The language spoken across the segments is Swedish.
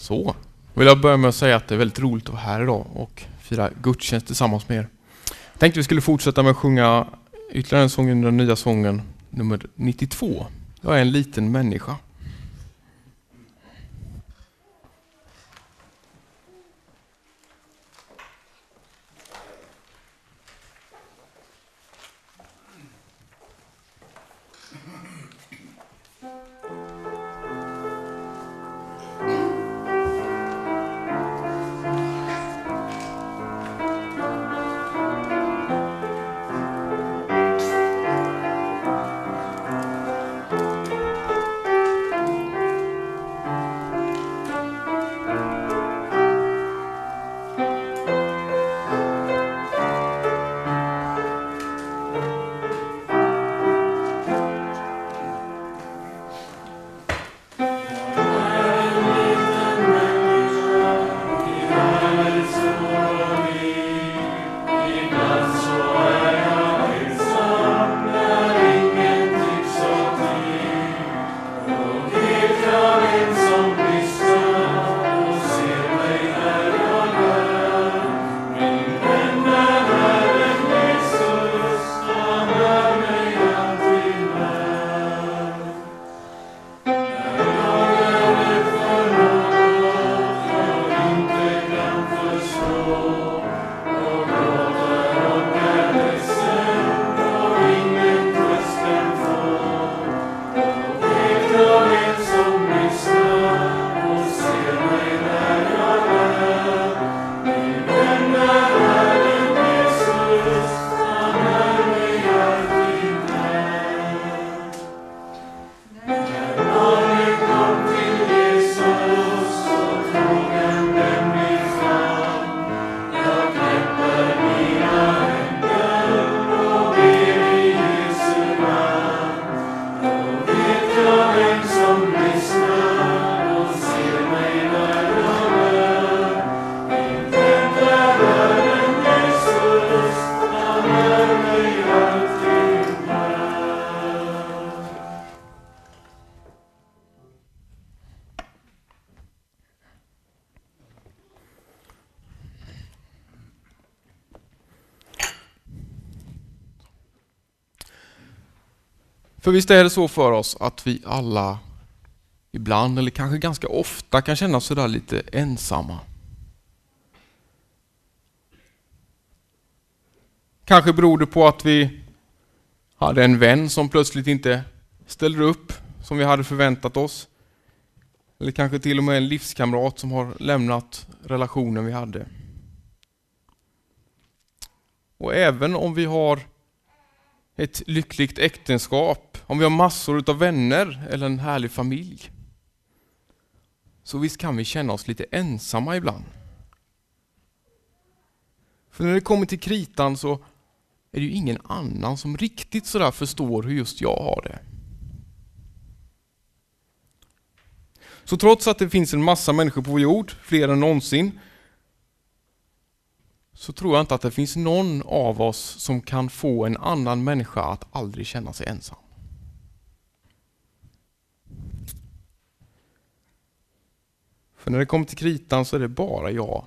Så, vill jag börja med att säga att det är väldigt roligt att vara här idag och fira gudstjänst tillsammans med er. Jag tänkte vi skulle fortsätta med att sjunga ytterligare en sång under den nya sången nummer 92. Jag är en liten människa. För visst är det så för oss att vi alla ibland, eller kanske ganska ofta, kan känna oss sådär lite ensamma. Kanske beror det på att vi hade en vän som plötsligt inte ställer upp som vi hade förväntat oss. Eller kanske till och med en livskamrat som har lämnat relationen vi hade. Och även om vi har ett lyckligt äktenskap, om vi har massor av vänner eller en härlig familj. Så visst kan vi känna oss lite ensamma ibland. För när det kommer till kritan så är det ju ingen annan som riktigt sådär förstår hur just jag har det. Så trots att det finns en massa människor på vår jord, fler än någonsin, så tror jag inte att det finns någon av oss som kan få en annan människa att aldrig känna sig ensam. För när det kommer till kritan så är det bara jag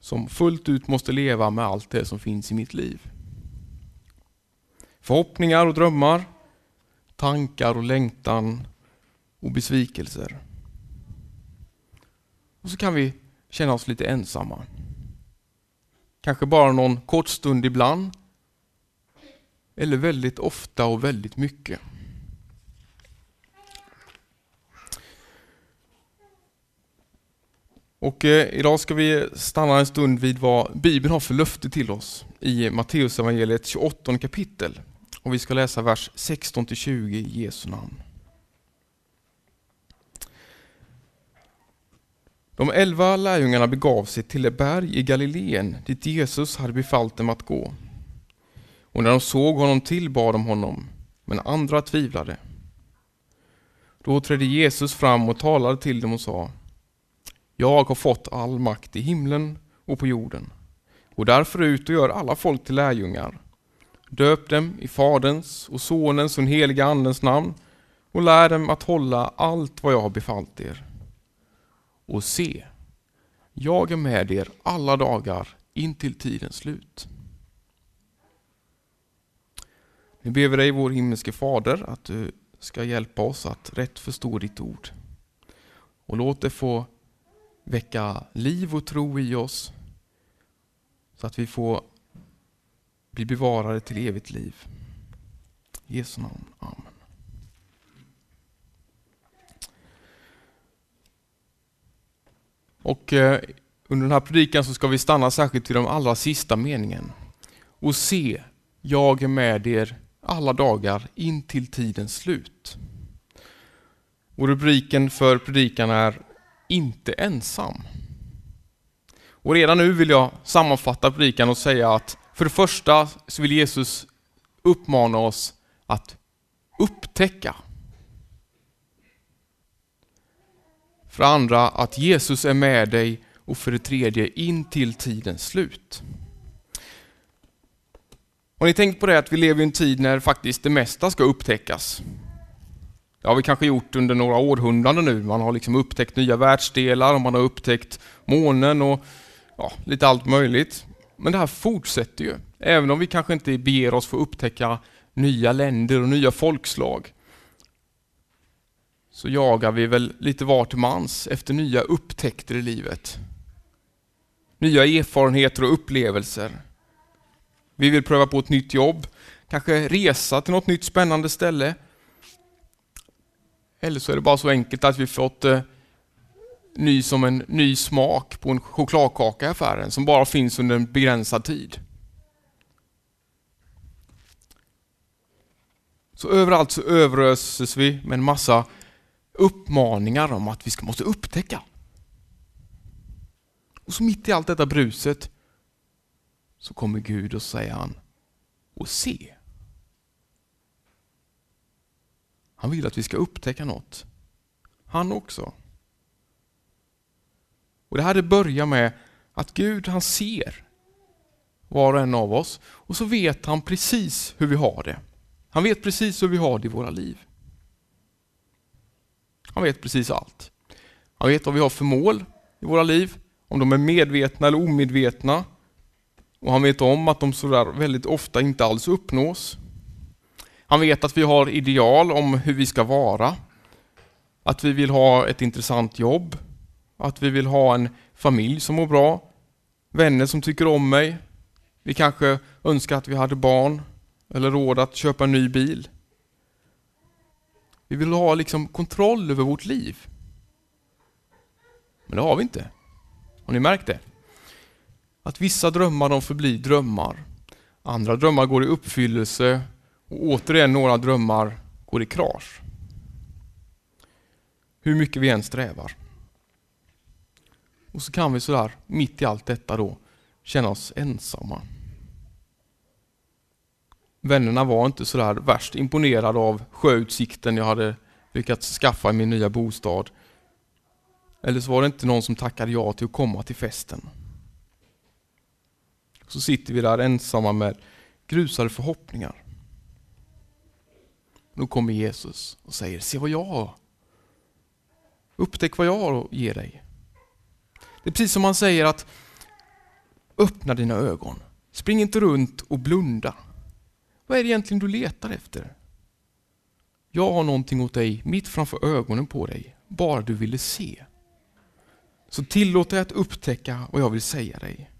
som fullt ut måste leva med allt det som finns i mitt liv. Förhoppningar och drömmar, tankar och längtan och besvikelser. Och så kan vi känna oss lite ensamma. Kanske bara någon kort stund ibland. Eller väldigt ofta och väldigt mycket. Och eh, idag ska vi stanna en stund vid vad Bibeln har för löfte till oss i Matteusevangeliet 28 kapitel. Och vi ska läsa vers 16-20 i Jesu namn. De elva lärjungarna begav sig till det berg i Galileen dit Jesus hade befallt dem att gå. Och när de såg honom tillbad de honom, men andra tvivlade. Då trädde Jesus fram och talade till dem och sa Jag har fått all makt i himlen och på jorden. Och därför ut och gör alla folk till lärjungar. Döp dem i Faderns och Sonens och den heliga Andens namn och lär dem att hålla allt vad jag har befallt er och se, jag är med er alla dagar in till tidens slut. Nu ber vi dig, vår himmelske Fader, att du ska hjälpa oss att rätt förstå ditt ord. Och låt det få väcka liv och tro i oss så att vi får bli bevarade till evigt liv. I Jesu namn. Amen. Och eh, under den här predikan så ska vi stanna särskilt vid de allra sista meningen. Och se, jag är med er alla dagar in till tidens slut. Och rubriken för predikan är Inte ensam. Och redan nu vill jag sammanfatta predikan och säga att för det första så vill Jesus uppmana oss att upptäcka. För det andra att Jesus är med dig och för det tredje in till tidens slut. Har ni tänkt på det att vi lever i en tid när faktiskt det mesta ska upptäckas? Det har vi kanske gjort under några århundraden nu. Man har liksom upptäckt nya världsdelar och man har upptäckt månen och ja, lite allt möjligt. Men det här fortsätter ju. Även om vi kanske inte beger oss för att upptäcka nya länder och nya folkslag så jagar vi väl lite var till mans efter nya upptäckter i livet. Nya erfarenheter och upplevelser. Vi vill pröva på ett nytt jobb, kanske resa till något nytt spännande ställe. Eller så är det bara så enkelt att vi fått eh, ny som en ny smak på en chokladkaka i affären som bara finns under en begränsad tid. Så överallt så överöses vi med en massa uppmaningar om att vi ska, måste upptäcka. Och så mitt i allt detta bruset så kommer Gud och säger han, och se. Han vill att vi ska upptäcka något. Han också. Och Det här det börjar med att Gud han ser var och en av oss och så vet han precis hur vi har det. Han vet precis hur vi har det i våra liv. Han vet precis allt. Han vet vad vi har för mål i våra liv, om de är medvetna eller omedvetna. Och han vet om att de sådär väldigt ofta inte alls uppnås. Han vet att vi har ideal om hur vi ska vara. Att vi vill ha ett intressant jobb. Att vi vill ha en familj som mår bra. Vänner som tycker om mig. Vi kanske önskar att vi hade barn eller råd att köpa en ny bil. Vi vill ha liksom kontroll över vårt liv. Men det har vi inte. Har ni märkt det? Att vissa drömmar de förblir drömmar. Andra drömmar går i uppfyllelse och återigen några drömmar går i krasch. Hur mycket vi än strävar. Och så kan vi sådär, mitt i allt detta då, känna oss ensamma. Vännerna var inte sådär värst imponerade av sjöutsikten jag hade lyckats skaffa i min nya bostad. Eller så var det inte någon som tackade ja till att komma till festen. Så sitter vi där ensamma med grusade förhoppningar. Då kommer Jesus och säger, se vad jag har. Upptäck vad jag har att ge dig. Det är precis som han säger att öppna dina ögon. Spring inte runt och blunda. Vad är det egentligen du letar efter? Jag har någonting åt dig mitt framför ögonen på dig, bara du ville se. Så tillåt dig att upptäcka vad jag vill säga dig.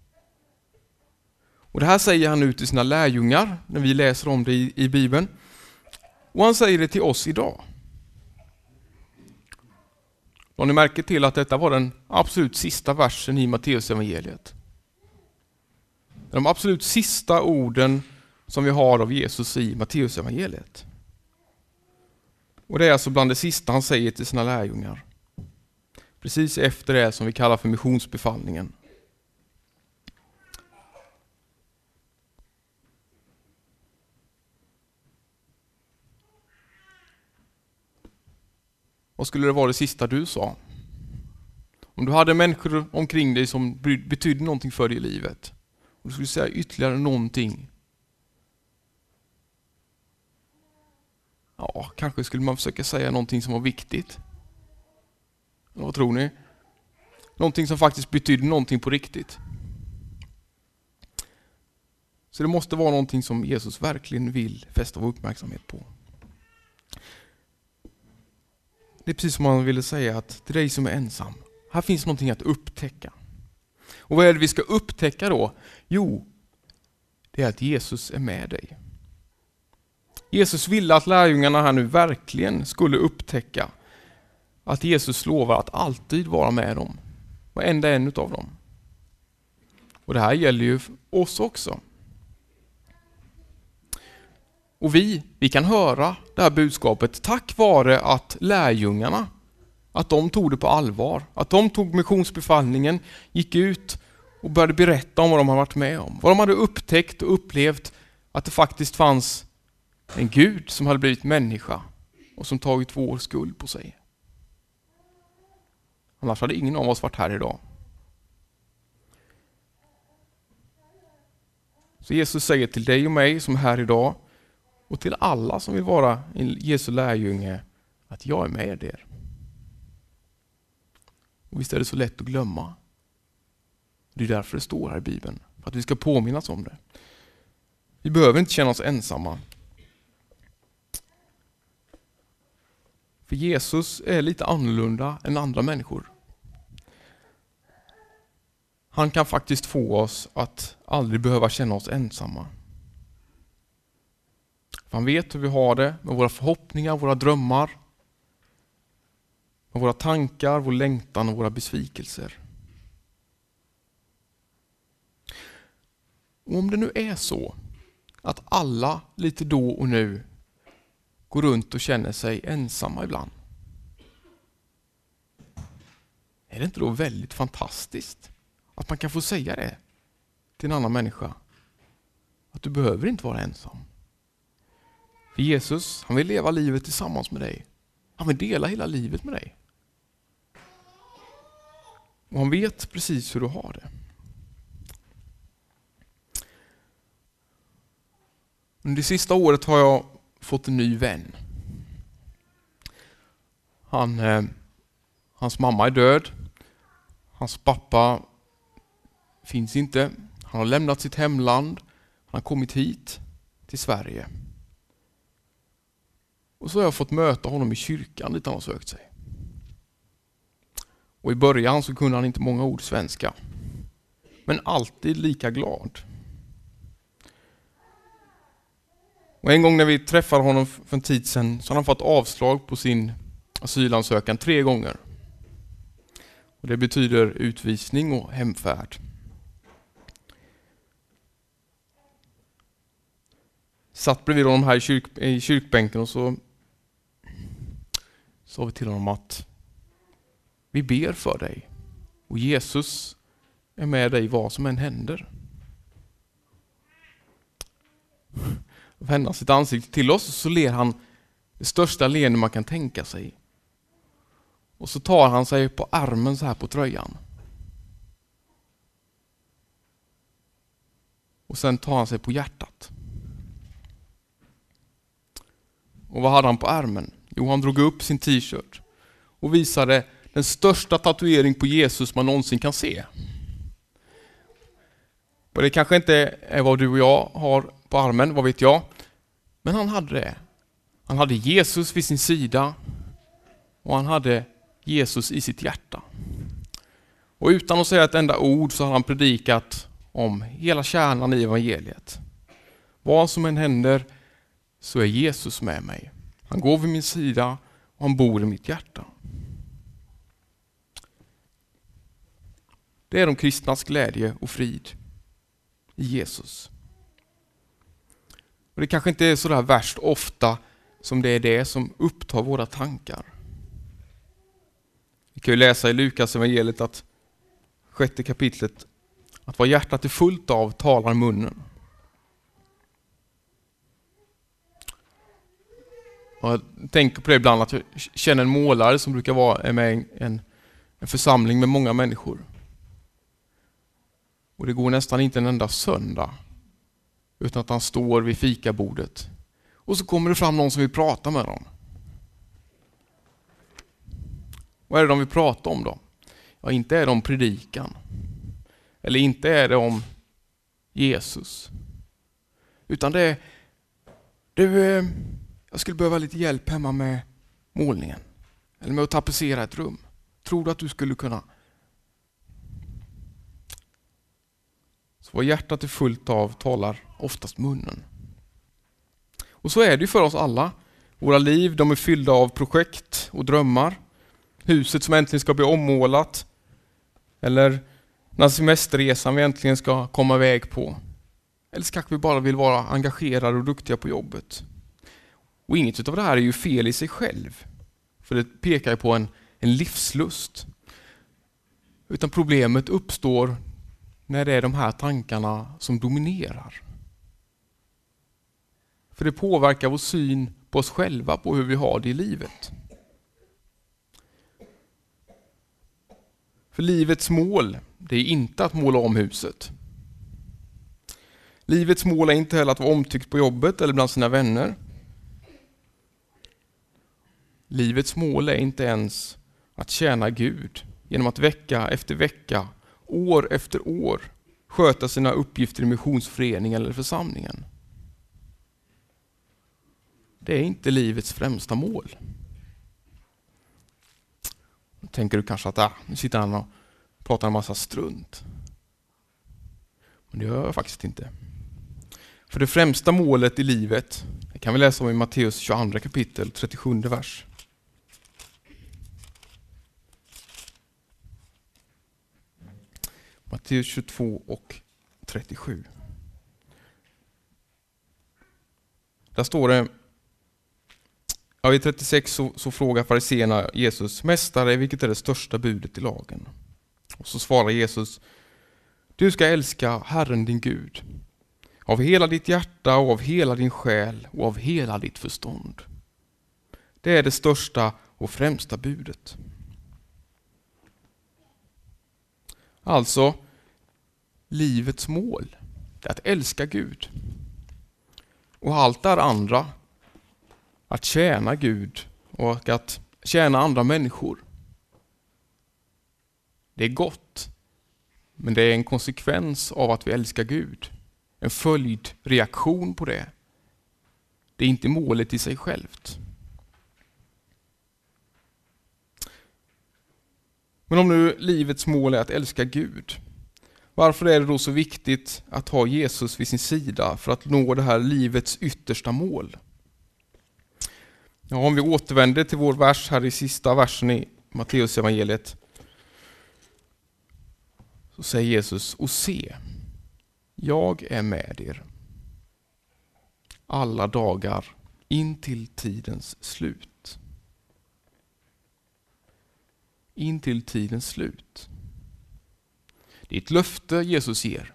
Och Det här säger han nu till sina lärjungar när vi läser om det i, i Bibeln. Och han säger det till oss idag. Har ni märke till att detta var den absolut sista versen i Matteusevangeliet? De absolut sista orden som vi har av Jesus i Matteusevangeliet. Och det är alltså bland det sista han säger till sina lärjungar. Precis efter det som vi kallar för missionsbefallningen. Vad skulle det vara det sista du sa? Om du hade människor omkring dig som betydde någonting för dig i livet och du skulle säga ytterligare någonting Ja, kanske skulle man försöka säga någonting som var viktigt. Vad tror ni? Någonting som faktiskt betydde någonting på riktigt. Så det måste vara någonting som Jesus verkligen vill fästa vår uppmärksamhet på. Det är precis som han ville säga att till dig som är ensam, här finns någonting att upptäcka. Och vad är det vi ska upptäcka då? Jo, det är att Jesus är med dig. Jesus ville att lärjungarna här nu verkligen skulle upptäcka att Jesus lovar att alltid vara med dem. Varenda en utav dem. Och det här gäller ju oss också. Och vi, vi kan höra det här budskapet tack vare att lärjungarna, att de tog det på allvar. Att de tog missionsbefallningen, gick ut och började berätta om vad de har varit med om. Vad de hade upptäckt och upplevt att det faktiskt fanns en Gud som hade blivit människa och som tagit vår skuld på sig. Annars hade ingen av oss varit här idag. Så Jesus säger till dig och mig som är här idag och till alla som vill vara en Jesu lärjunge att jag är med er. Och visst är det så lätt att glömma. Det är därför det står här i Bibeln, för att vi ska påminnas om det. Vi behöver inte känna oss ensamma. För Jesus är lite annorlunda än andra människor. Han kan faktiskt få oss att aldrig behöva känna oss ensamma. För han vet hur vi har det med våra förhoppningar, våra drömmar, med våra tankar, vår längtan och våra besvikelser. Och om det nu är så att alla lite då och nu går runt och känner sig ensamma ibland. Är det inte då väldigt fantastiskt att man kan få säga det till en annan människa? Att du behöver inte vara ensam. För Jesus, han vill leva livet tillsammans med dig. Han vill dela hela livet med dig. Och han vet precis hur du har det. Under det sista året har jag fått en ny vän. Han, eh, hans mamma är död. Hans pappa finns inte. Han har lämnat sitt hemland. Han har kommit hit till Sverige. Och så har jag fått möta honom i kyrkan dit han har sökt sig. Och i början så kunde han inte många ord svenska. Men alltid lika glad. Och en gång när vi träffade honom för en tid sedan så hade han fått avslag på sin asylansökan tre gånger. Och det betyder utvisning och hemfärd. Satt bredvid honom här i, kyrk, i kyrkbänken och så sa vi till honom att vi ber för dig och Jesus är med dig vad som än händer. Vänder sitt ansikte till oss och så ler han det största leende man kan tänka sig. Och så tar han sig på armen så här på tröjan. Och sen tar han sig på hjärtat. Och vad hade han på armen? Jo, han drog upp sin t-shirt och visade den största tatuering på Jesus man någonsin kan se. Och det kanske inte är vad du och jag har på armen, vad vet jag. Men han hade det. Han hade Jesus vid sin sida och han hade Jesus i sitt hjärta. Och utan att säga ett enda ord så har han predikat om hela kärnan i evangeliet. Vad som än händer så är Jesus med mig. Han går vid min sida och han bor i mitt hjärta. Det är de kristnas glädje och frid Jesus. Och Det kanske inte är så där värst ofta som det är det som upptar våra tankar. Vi kan ju läsa i Lukas evangeliet att sjätte kapitlet att vad hjärtat är fullt av talar munnen. Och jag tänker på det ibland att jag känner en målare som brukar vara med i en, en församling med många människor. Och det går nästan inte en enda söndag utan att han står vid fikabordet. Och så kommer det fram någon som vill prata med dem. Vad är det de vill prata om då? Ja, inte är det om predikan. Eller inte är det om Jesus. Utan det är, du, jag skulle behöva lite hjälp hemma med målningen. Eller med att tapetsera ett rum. Tror du att du skulle kunna? Vad hjärtat är fullt av talar oftast munnen. Och så är det ju för oss alla. Våra liv de är fyllda av projekt och drömmar. Huset som äntligen ska bli ommålat. Eller när semesterresan vi äntligen ska komma iväg på. Eller så kanske vi bara vill vara engagerade och duktiga på jobbet. Och inget av det här är ju fel i sig själv. För det pekar ju på en, en livslust. Utan problemet uppstår när det är de här tankarna som dominerar. För det påverkar vår syn på oss själva, på hur vi har det i livet. För livets mål, det är inte att måla om huset. Livets mål är inte heller att vara omtyckt på jobbet eller bland sina vänner. Livets mål är inte ens att tjäna Gud genom att vecka efter vecka, år efter år sköta sina uppgifter i missionsföreningen eller församlingen. Det är inte livets främsta mål. Då tänker du kanske att ah, nu sitter han och pratar en massa strunt. Men det gör jag faktiskt inte. För det främsta målet i livet, det kan vi läsa om i Matteus 22 kapitel, 37 vers. Till 22 och 37. Där står det, ja, i 36 så, så frågar fariséerna Jesus, Mästare, vilket är det största budet i lagen? Och så svarar Jesus, du ska älska Herren din Gud av hela ditt hjärta och av hela din själ och av hela ditt förstånd. Det är det största och främsta budet. Alltså, livets mål är att älska Gud. Och allt det andra, att tjäna Gud och att tjäna andra människor. Det är gott, men det är en konsekvens av att vi älskar Gud. En följdreaktion på det. Det är inte målet i sig självt. Men om nu livets mål är att älska Gud, varför är det då så viktigt att ha Jesus vid sin sida för att nå det här livets yttersta mål? Ja, om vi återvänder till vår vers här i sista versen i Matteus evangeliet så säger Jesus, och se, jag är med er alla dagar in till tidens slut. In till tidens slut. Det är ett löfte Jesus ger.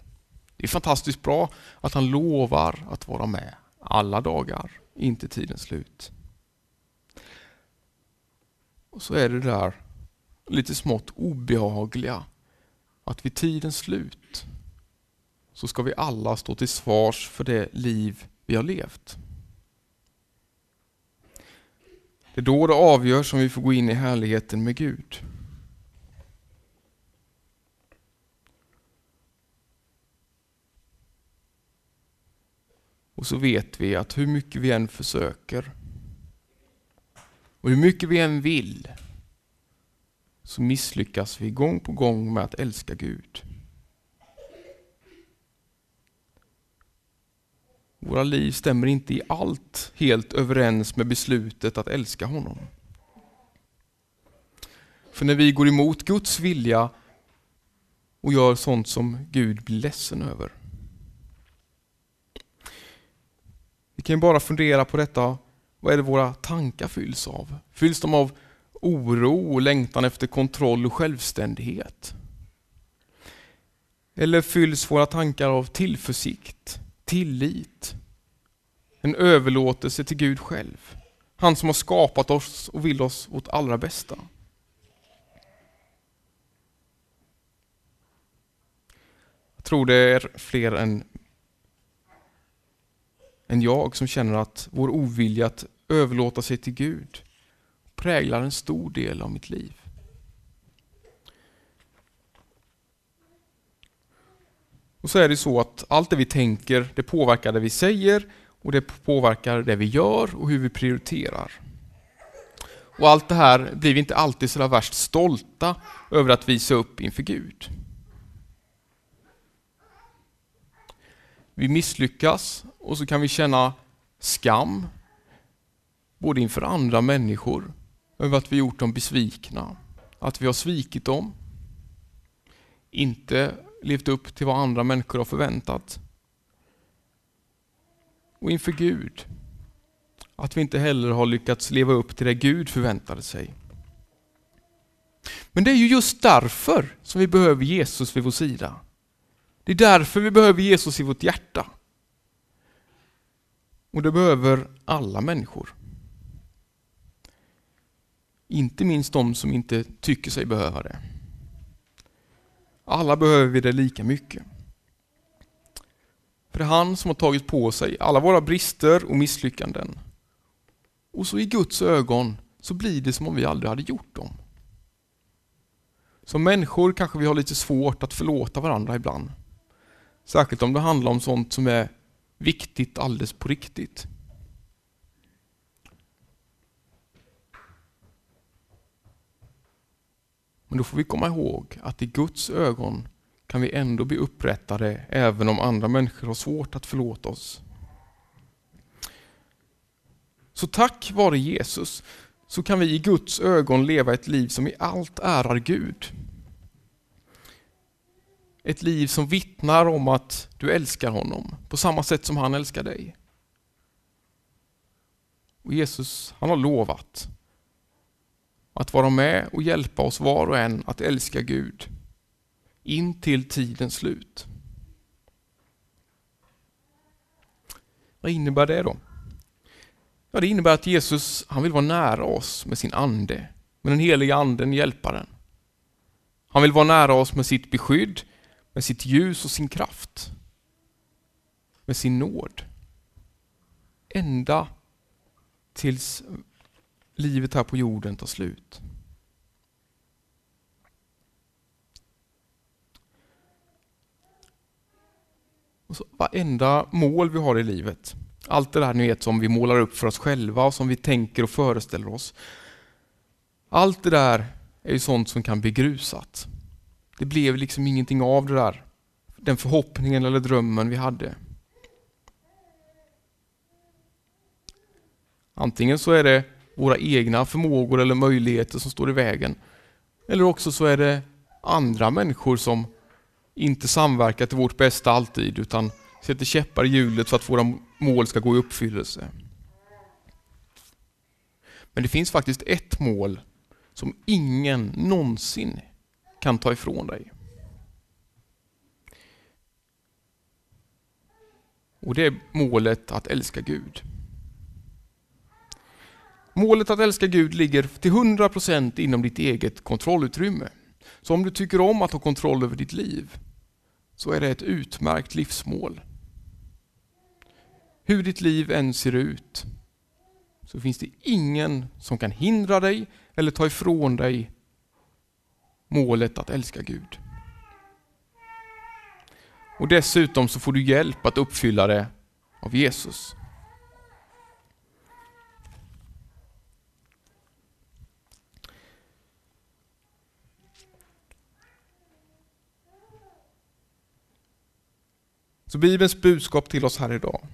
Det är fantastiskt bra att han lovar att vara med alla dagar inte tidens slut. Och så är det där lite smått obehagliga att vid tidens slut så ska vi alla stå till svars för det liv vi har levt. Det är då det avgörs om vi får gå in i härligheten med Gud. Och så vet vi att hur mycket vi än försöker och hur mycket vi än vill så misslyckas vi gång på gång med att älska Gud. Våra liv stämmer inte i allt helt överens med beslutet att älska honom. För när vi går emot Guds vilja och gör sånt som Gud blir ledsen över. Kan bara fundera på detta. Vad är det våra tankar fylls av? Fylls de av oro och längtan efter kontroll och självständighet? Eller fylls våra tankar av tillförsikt, tillit, en överlåtelse till Gud själv. Han som har skapat oss och vill oss vårt allra bästa. Jag tror det är fler än, än jag som känner att vår ovilja att överlåta sig till Gud präglar en stor del av mitt liv. Och så är det så att allt det vi tänker, det påverkar det vi säger och det påverkar det vi gör och hur vi prioriterar. Och allt det här blir vi inte alltid så värst stolta över att visa upp inför Gud. Vi misslyckas och så kan vi känna skam, både inför andra människor, över att vi gjort dem besvikna, att vi har svikit dem, inte levt upp till vad andra människor har förväntat. Och inför Gud, att vi inte heller har lyckats leva upp till det Gud förväntade sig. Men det är ju just därför som vi behöver Jesus vid vår sida. Det är därför vi behöver Jesus i vårt hjärta. Och det behöver alla människor. Inte minst de som inte tycker sig behöva det. Alla behöver vi det lika mycket. För det är han som har tagit på sig alla våra brister och misslyckanden. Och så i Guds ögon så blir det som om vi aldrig hade gjort dem. Som människor kanske vi har lite svårt att förlåta varandra ibland. Särskilt om det handlar om sånt som är viktigt alldeles på riktigt. Men då får vi komma ihåg att i Guds ögon kan vi ändå bli upprättade även om andra människor har svårt att förlåta oss. Så tack vare Jesus så kan vi i Guds ögon leva ett liv som i allt ärar Gud. Ett liv som vittnar om att du älskar honom på samma sätt som han älskar dig. Och Jesus han har lovat att vara med och hjälpa oss var och en att älska Gud in till tidens slut. Vad innebär det då? Ja, det innebär att Jesus han vill vara nära oss med sin ande, med den heliga anden, hjälparen. Han vill vara nära oss med sitt beskydd, med sitt ljus och sin kraft. Med sin nåd. Ända tills livet här på jorden tar slut. Och så, varenda mål vi har i livet, allt det där ni vet som vi målar upp för oss själva och som vi tänker och föreställer oss. Allt det där är ju sånt som kan bli grusat. Det blev liksom ingenting av det där, den förhoppningen eller drömmen vi hade. Antingen så är det våra egna förmågor eller möjligheter som står i vägen. Eller också så är det andra människor som inte samverkar till vårt bästa alltid utan sätter käppar i hjulet för att våra mål ska gå i uppfyllelse. Men det finns faktiskt ett mål som ingen någonsin kan ta ifrån dig. Och det är målet att älska Gud. Målet att älska Gud ligger till 100% inom ditt eget kontrollutrymme. Så om du tycker om att ha kontroll över ditt liv så är det ett utmärkt livsmål. Hur ditt liv än ser ut så finns det ingen som kan hindra dig eller ta ifrån dig målet att älska Gud. Och dessutom så får du hjälp att uppfylla det av Jesus. Så Bibelns budskap till oss här idag.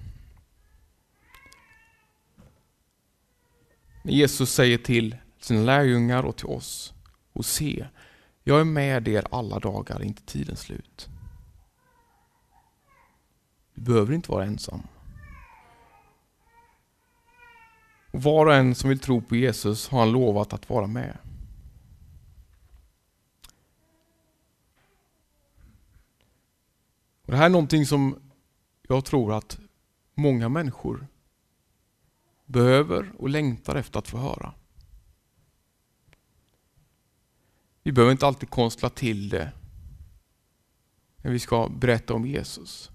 När Jesus säger till sina lärjungar och till oss, och se, jag är med er alla dagar inte tidens slut. Du behöver inte vara ensam. Och var och en som vill tro på Jesus har han lovat att vara med. Och det här är någonting som jag tror att många människor behöver och längtar efter att få höra. Vi behöver inte alltid konstla till det när vi ska berätta om Jesus.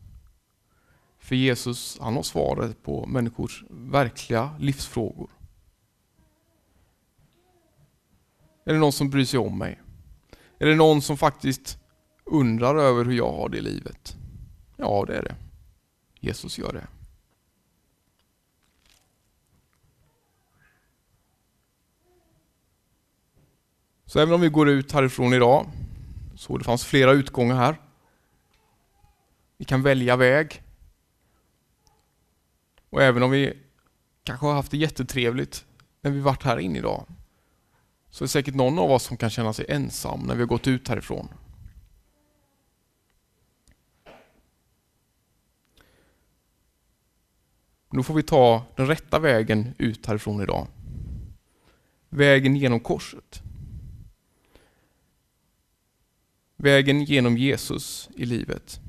För Jesus han har svaret på människors verkliga livsfrågor. Är det någon som bryr sig om mig? Är det någon som faktiskt undrar över hur jag har det i livet? Ja, det är det. Jesus gör det. Så även om vi går ut härifrån idag, så det fanns flera utgångar här. Vi kan välja väg. Och även om vi kanske har haft det jättetrevligt när vi varit här inne idag, så är det säkert någon av oss som kan känna sig ensam när vi har gått ut härifrån. Nu får vi ta den rätta vägen ut härifrån idag. Vägen genom korset. Vägen genom Jesus i livet.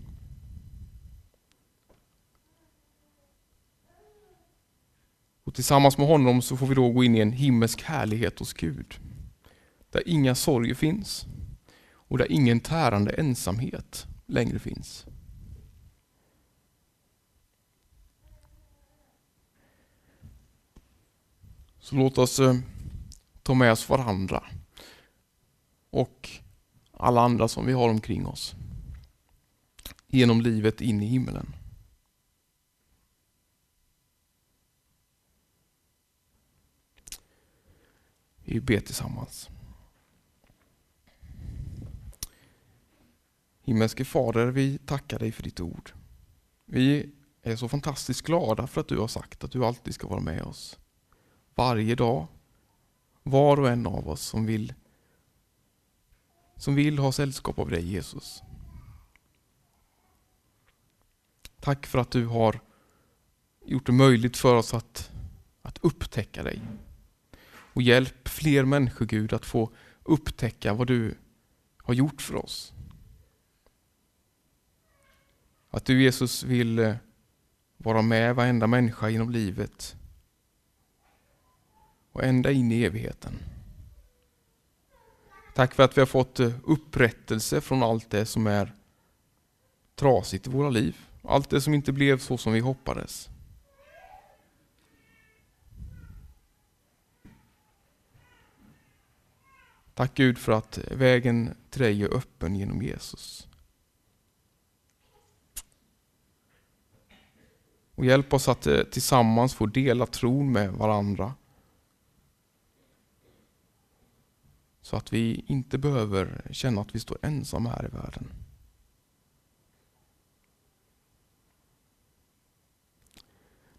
Och tillsammans med honom så får vi då gå in i en himmelsk härlighet hos Gud. Där inga sorger finns och där ingen tärande ensamhet längre finns. Så låt oss eh, ta med oss varandra och alla andra som vi har omkring oss genom livet in i himlen. Vi ber tillsammans. Himmelske Fader, vi tackar dig för ditt ord. Vi är så fantastiskt glada för att du har sagt att du alltid ska vara med oss. Varje dag. Var och en av oss som vill, som vill ha sällskap av dig Jesus. Tack för att du har gjort det möjligt för oss att, att upptäcka dig. Och hjälp fler människor Gud att få upptäcka vad du har gjort för oss. Att du Jesus vill eh, vara med varenda människa genom livet och ända in i evigheten. Tack för att vi har fått eh, upprättelse från allt det som är trasigt i våra liv. Allt det som inte blev så som vi hoppades. Tack Gud för att vägen till dig är öppen genom Jesus. Och hjälp oss att eh, tillsammans få dela tron med varandra. Så att vi inte behöver känna att vi står ensamma här i världen.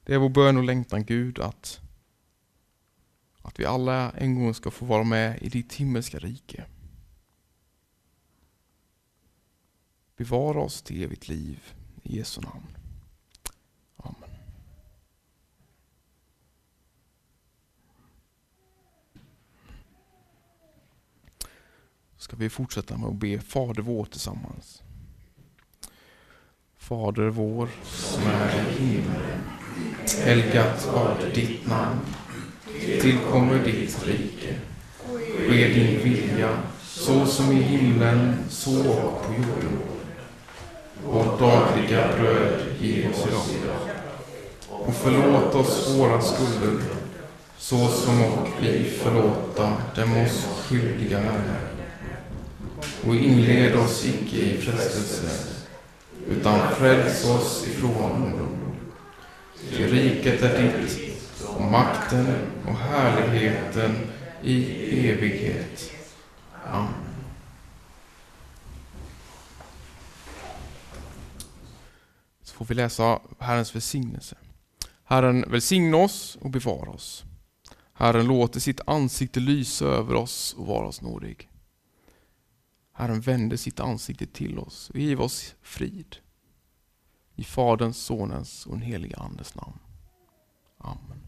Det är vår bön och längtan Gud att, att vi alla en gång ska få vara med i ditt himmelska rike. Bevara oss till evigt liv. I Jesu namn. Ska vi fortsätta med att be Fader vår tillsammans. Fader vår som är i himmelen. Helgat var ditt namn. Tillkommer ditt rike. Ske din vilja så som i himlen så och på jorden. Vårt dagliga bröd ge oss idag. Och förlåt oss våra skulder, så som och vi förlåta dem oss skyldiga är. Och inled oss icke i frestelse, utan fräls oss ifrån ondo. Ty riket är ditt, och makten och härligheten i evighet. Amen. Så får vi läsa Herrens välsignelse. Herren välsigne oss och bevara oss. Herren låter sitt ansikte lysa över oss och vara oss nådig. Herren vände sitt ansikte till oss och giv oss frid. I Faderns, Sonens och den helige Andes namn. Amen.